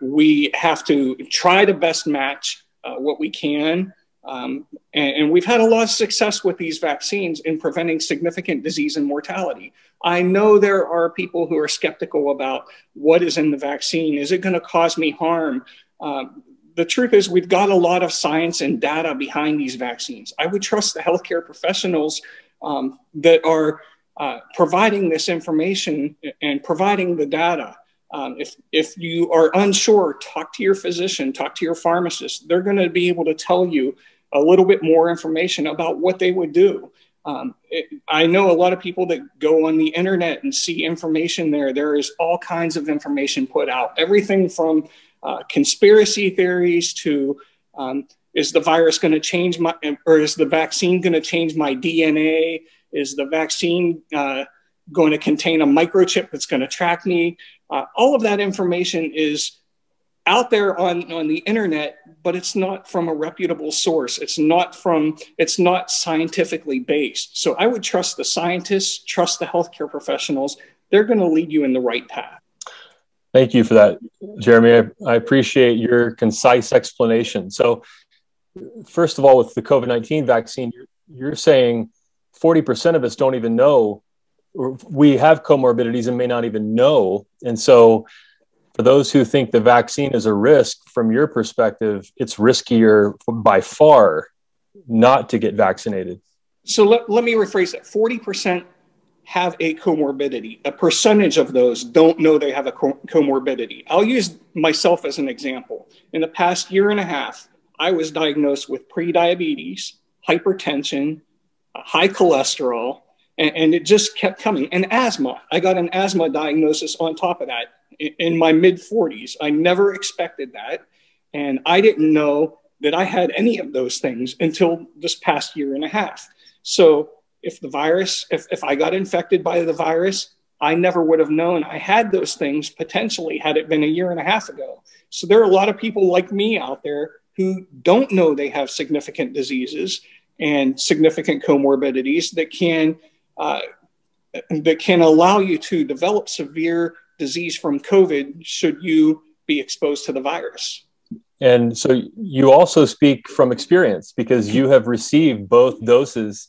we have to try to best match uh, what we can um, and, and, we've had a lot of success with these vaccines in preventing significant disease and mortality. I know there are people who are skeptical about what is in the vaccine. Is it going to cause me harm? Um, the truth is, we've got a lot of science and data behind these vaccines. I would trust the healthcare professionals um, that are uh, providing this information and providing the data. Um, if, if you are unsure, talk to your physician, talk to your pharmacist. They're going to be able to tell you a little bit more information about what they would do. Um, it, I know a lot of people that go on the internet and see information there. There is all kinds of information put out, everything from uh, conspiracy theories to um, is the virus going to change my, or is the vaccine going to change my DNA? Is the vaccine uh, going to contain a microchip that's going to track me? Uh, all of that information is out there on, on the internet, but it's not from a reputable source. It's not from, it's not scientifically based. So I would trust the scientists, trust the healthcare professionals. They're going to lead you in the right path. Thank you for that, Jeremy. I, I appreciate your concise explanation. So, first of all, with the COVID 19 vaccine, you're, you're saying 40% of us don't even know, we have comorbidities and may not even know. And so, for those who think the vaccine is a risk, from your perspective, it's riskier by far not to get vaccinated. So let, let me rephrase that 40% have a comorbidity. A percentage of those don't know they have a comorbidity. I'll use myself as an example. In the past year and a half, I was diagnosed with prediabetes, hypertension, high cholesterol, and, and it just kept coming. And asthma. I got an asthma diagnosis on top of that in my mid 40s. I never expected that. And I didn't know that I had any of those things until this past year and a half. So if the virus, if, if I got infected by the virus, I never would have known I had those things potentially had it been a year and a half ago. So there are a lot of people like me out there who don't know they have significant diseases and significant comorbidities that can uh, that can allow you to develop severe disease from COVID should you be exposed to the virus. And so you also speak from experience because you have received both doses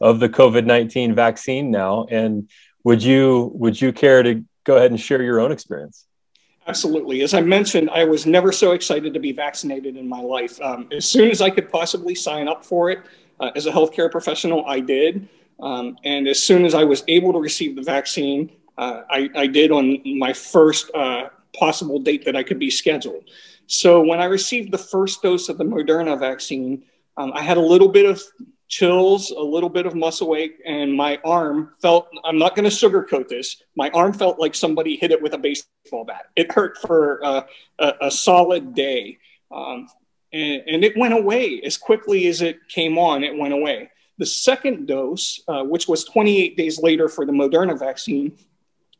of the COVID 19 vaccine now. And would you would you care to go ahead and share your own experience? Absolutely. As I mentioned, I was never so excited to be vaccinated in my life. Um, as soon as I could possibly sign up for it uh, as a healthcare professional, I did. Um, and as soon as I was able to receive the vaccine, uh, I, I, did on my first uh, possible date that I could be scheduled. So when I received the first dose of the Moderna vaccine, um, I had a little bit of chills, a little bit of muscle ache, and my arm felt, I'm not going to sugarcoat this, my arm felt like somebody hit it with a baseball bat. It hurt for uh, a, a, solid day. Um, and, and, it went away as quickly as it came on, it went away. The second dose, uh, which was 28 days later for the Moderna vaccine,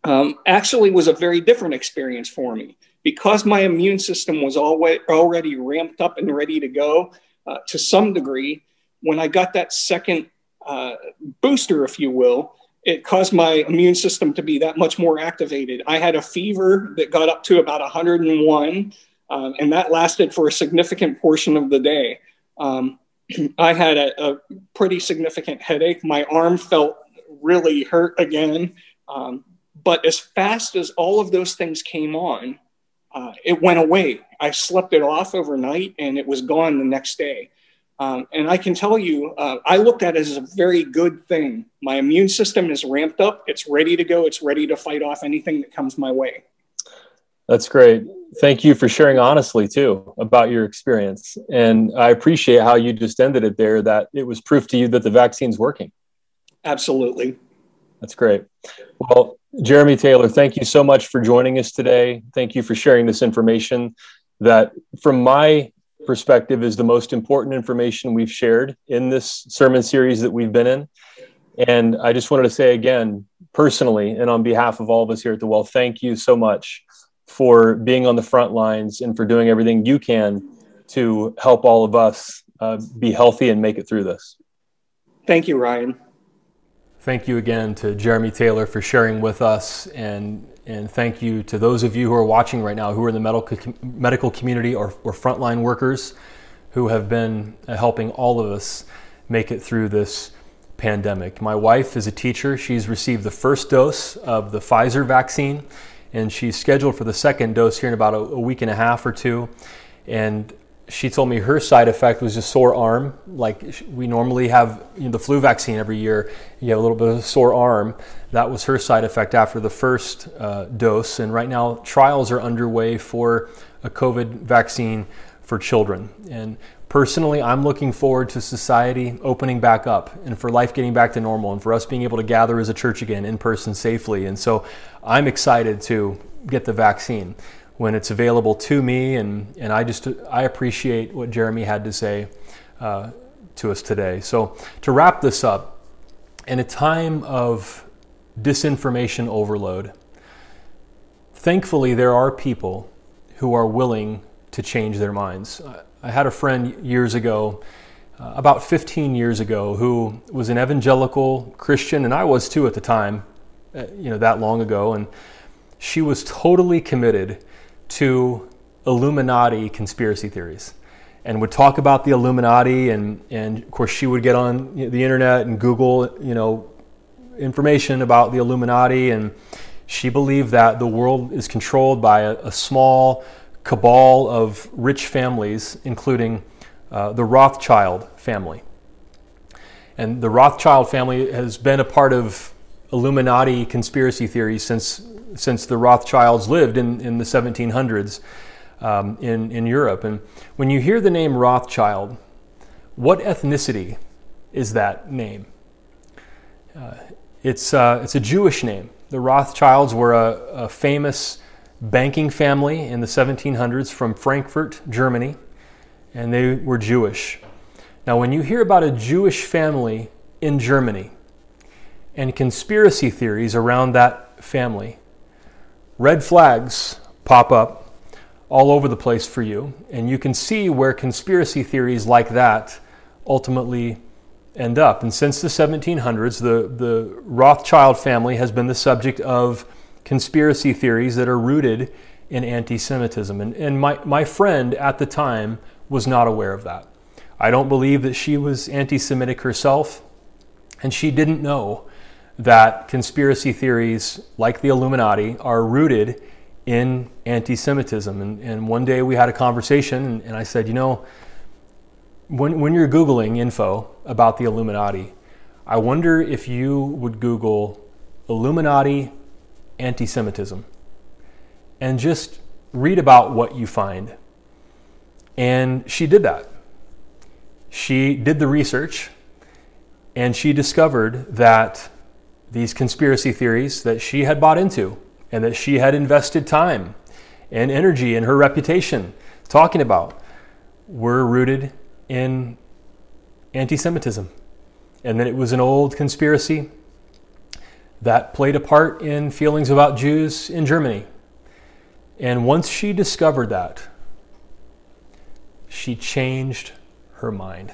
um, actually was a very different experience for me. Because my immune system was already ramped up and ready to go uh, to some degree, when I got that second uh, booster, if you will, it caused my immune system to be that much more activated. I had a fever that got up to about 101, um, and that lasted for a significant portion of the day. Um, I had a, a, pretty significant headache. My arm felt really hurt again. Um, but as fast as all of those things came on, uh, it went away. I slept it off overnight and it was gone the next day. Um, and I can tell you, uh, I looked at it as a very good thing. My immune system is ramped up, it's ready to go, it's ready to fight off anything that comes my way. That's great. Thank you for sharing honestly, too, about your experience. And I appreciate how you just ended it there that it was proof to you that the vaccine's working. Absolutely. That's great. Well, Jeremy Taylor, thank you so much for joining us today. Thank you for sharing this information that, from my perspective is the most important information we've shared in this sermon series that we've been in. And I just wanted to say again, personally, and on behalf of all of us here at the Well, thank you so much for being on the front lines and for doing everything you can to help all of us uh, be healthy and make it through this. Thank you, Ryan. Thank you again to Jeremy Taylor for sharing with us and and thank you to those of you who are watching right now who are in the medical, medical community or, or frontline workers who have been uh, helping all of us make it through this pandemic. My wife is a teacher. She's received the first dose of the Pfizer vaccine, and she's scheduled for the second dose here in about a, a week and a half or two. And she told me her side effect was a sore arm. Like we normally have you know, the flu vaccine every year, you have a little bit of a sore arm. That was her side effect after the first uh, dose. And right now, trials are underway for a COVID vaccine for children. And personally, I'm looking forward to society opening back up and for life getting back to normal and for us being able to gather as a church again in person safely. And so I'm excited to get the vaccine when it's available to me. And, and I just I appreciate what Jeremy had to say uh, to us today. So to wrap this up, in a time of disinformation overload, thankfully there are people who are willing to change their minds. I had a friend years ago. Uh, about 15 years ago, who was an evangelical Christian, and I was too at the time, uh, you know, that long ago. And she was totally committed to Illuminati conspiracy theories and would talk about the Illuminati. And, and of course, she would get on the internet and Google, you know, information about the Illuminati. And she believed that the world is controlled by a, a small cabal of rich families, including uh, the Rothschild family. And the Rothschild family has been a part of Illuminati conspiracy theories since since the Rothschilds lived in, in the 1700s um, in, in Europe. And when you hear the name Rothschild, what ethnicity is that name? Uh, it's, uh, it's a Jewish name. The Rothschilds were a, a famous banking family in the 1700s from Frankfurt, Germany, and they were Jewish. Now, when you hear about a Jewish family in Germany and conspiracy theories around that family, red flags pop up all over the place for you, and you can see where conspiracy theories like that ultimately end up. And since the 1700s, the, the Rothschild family has been the subject of conspiracy theories that are rooted in anti Semitism. And, and my, my friend at the time was not aware of that. I don't believe that she was anti Semitic herself, and she didn't know that conspiracy theories like the Illuminati are rooted in anti Semitism. And, and, one day we had a conversation, and, and I said, you know, when, when you're Googling info about the Illuminati, I wonder if you would Google Illuminati anti Semitism and just read about what you find. And she did that. She did the research and she discovered that these conspiracy theories that she had bought into and that she had invested time and energy and her reputation talking about were rooted in anti Semitism. And that it was an old conspiracy that played a part in feelings about Jews in Germany. And once she discovered that, she changed her mind.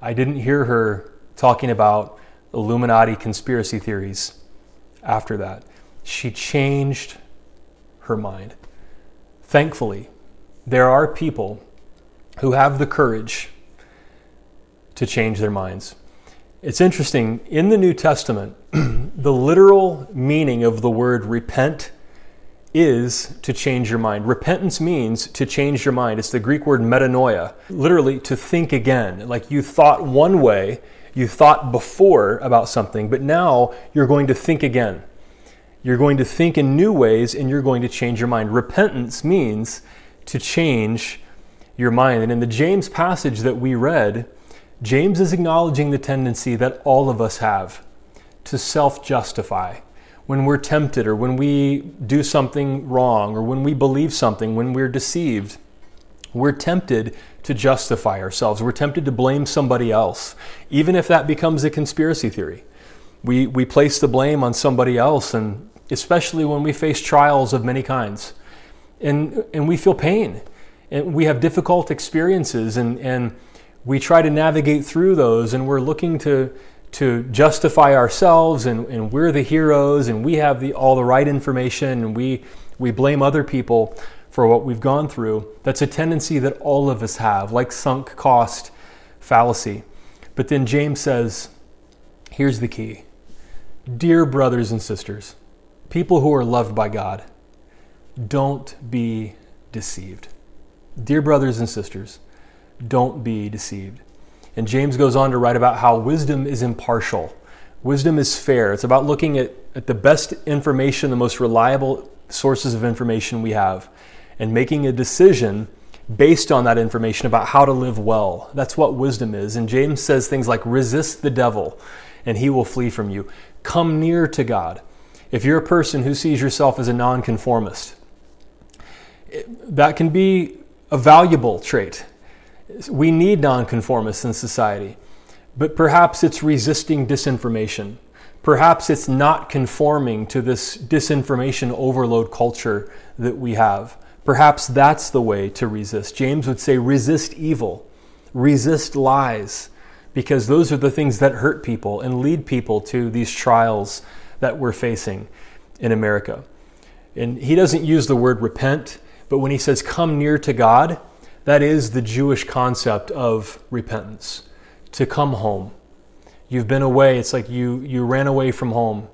I didn't hear her talking about Illuminati conspiracy theories after that. She changed her mind. Thankfully, there are people who have the courage to change their minds. It's interesting, in the New Testament, the literal meaning of the word repent is to change your mind. Repentance means to change your mind. It's the Greek word metanoia, literally to think again. Like you thought one way, you thought before about something, but now you're going to think again. You're going to think in new ways and you're going to change your mind. Repentance means to change your mind. And in the James passage that we read, James is acknowledging the tendency that all of us have to self justify. When we're tempted, or when we do something wrong, or when we believe something, when we're deceived, we're tempted to justify ourselves. We're tempted to blame somebody else, even if that becomes a conspiracy theory. We, we place the blame on somebody else, and especially when we face trials of many kinds. And, and we feel pain, and we have difficult experiences, and, and we try to navigate through those, and we're looking to, to justify ourselves, and, and we're the heroes, and we have the, all the right information, and we, we blame other people for what we've gone through. That's a tendency that all of us have, like sunk cost fallacy. But then James says, here's the key Dear brothers and sisters, people who are loved by God, don't be deceived. Dear brothers and sisters, don't be deceived. And James goes on to write about how wisdom is impartial. Wisdom is fair. It's about looking at, at the best information, the most reliable sources of information we have, and making a decision based on that information about how to live well. That's what wisdom is. And James says things like resist the devil and he will flee from you. Come near to God. If you're a person who sees yourself as a nonconformist, that can be a valuable trait. We need nonconformists in society, but perhaps it's resisting disinformation. Perhaps it's not conforming to this disinformation overload culture that we have. Perhaps that's the way to resist. James would say resist evil, resist lies, because those are the things that hurt people and lead people to these trials that we're facing in America. And he doesn't use the word repent, but when he says come near to God, that is the Jewish concept of repentance to come home. You've been away, it's like you, you ran away from home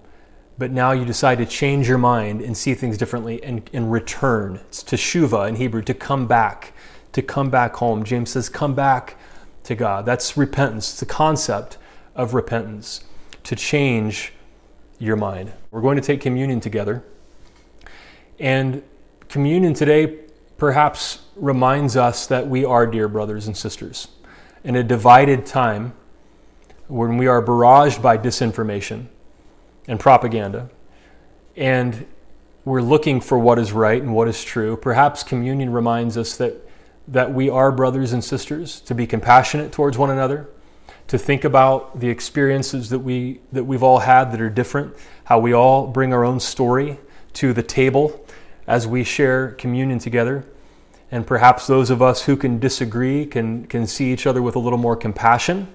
but now you decide to change your mind and see things differently and, and return. It's teshuva in Hebrew, to come back, to come back home. James says, come back to God. That's repentance. It's the concept of repentance, to change your mind. We're going to take communion together. And communion today perhaps reminds us that we are dear brothers and sisters. In a divided time, when we are barraged by disinformation, and propaganda. And we're looking for what is right and what is true. Perhaps communion reminds us that, that we are brothers and sisters, to be compassionate towards one another, to think about the experiences that, we, that we've all had that are different, how we all bring our own story to the table as we share communion together. And perhaps those of us who can disagree can, can see each other with a little more compassion.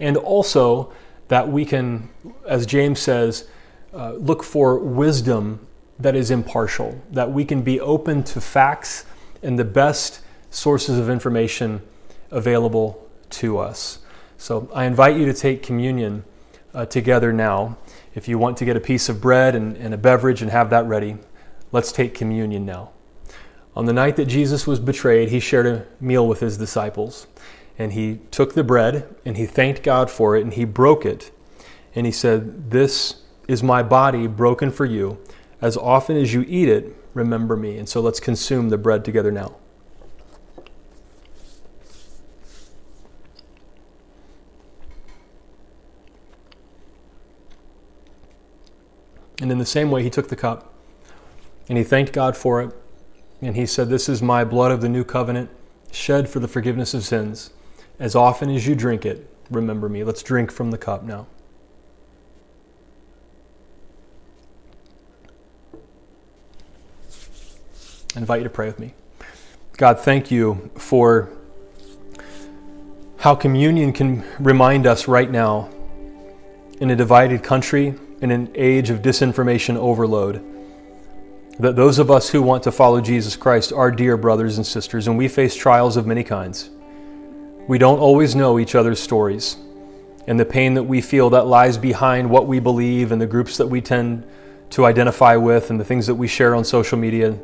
And also, that we can, as James says, uh, look for wisdom that is impartial, that we can be open to facts and the best sources of information available to us. So I invite you to take communion uh, together now. If you want to get a piece of bread and, and a beverage and have that ready, let's take communion now. On the night that Jesus was betrayed, he shared a meal with his disciples. And he took the bread and he thanked God for it and he broke it. And he said, This is my body broken for you. As often as you eat it, remember me. And so let's consume the bread together now. And in the same way, he took the cup and he thanked God for it. And he said, This is my blood of the new covenant, shed for the forgiveness of sins. As often as you drink it, remember me. Let's drink from the cup now. I invite you to pray with me. God, thank you for how communion can remind us right now in a divided country in an age of disinformation overload. That those of us who want to follow Jesus Christ are dear brothers and sisters, and we face trials of many kinds. We don't always know each other's stories, and the pain that we feel that lies behind what we believe and the groups that we tend to identify with and the things that we share on social media.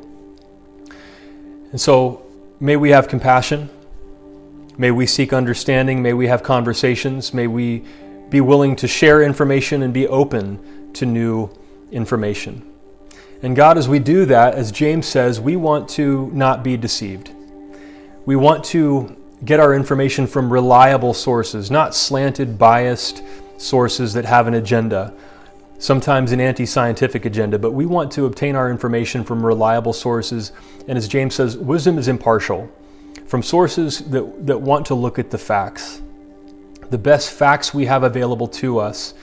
And so, may we have compassion. May we seek understanding. May we have conversations. May we be willing to share information and be open to new information. And God, as we do that, as James says, we want to not be deceived. We want to get our information from reliable sources, not slanted, biased sources that have an agenda, sometimes an anti scientific agenda, but we want to obtain our information from reliable sources. And as James says, wisdom is impartial, from sources that, that want to look at the facts the best facts we have available to us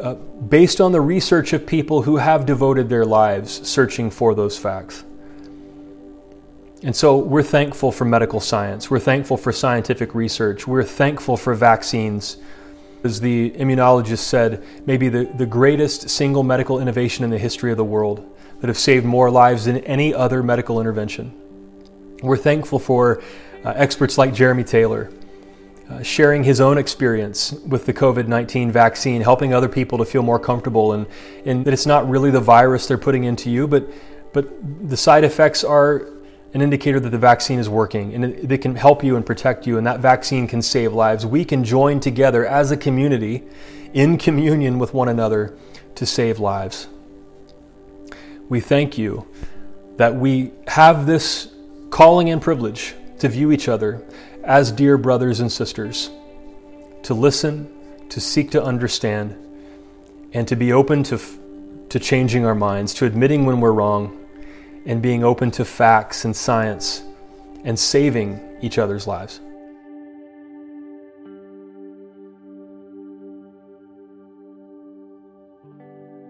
uh, based on the research of people who have devoted their lives searching for those facts. And so we're thankful for medical science. We're thankful for scientific research. We're thankful for vaccines. As the immunologist said, maybe the, the greatest single medical innovation in the history of the world that have saved more lives than any other medical intervention. We're thankful for uh, experts like Jeremy Taylor uh, sharing his own experience with the COVID 19 vaccine, helping other people to feel more comfortable, and, and that it's not really the virus they're putting into you, but, but the side effects are an indicator that the vaccine is working and it, it can help you and protect you, and that vaccine can save lives. We can join together as a community in communion with one another to save lives. We thank you that we have this calling and privilege to view each other as dear brothers and sisters, to listen, to seek to understand, and to be open to, to changing our minds, to admitting when we're wrong, and being open to facts and science and saving each other's lives.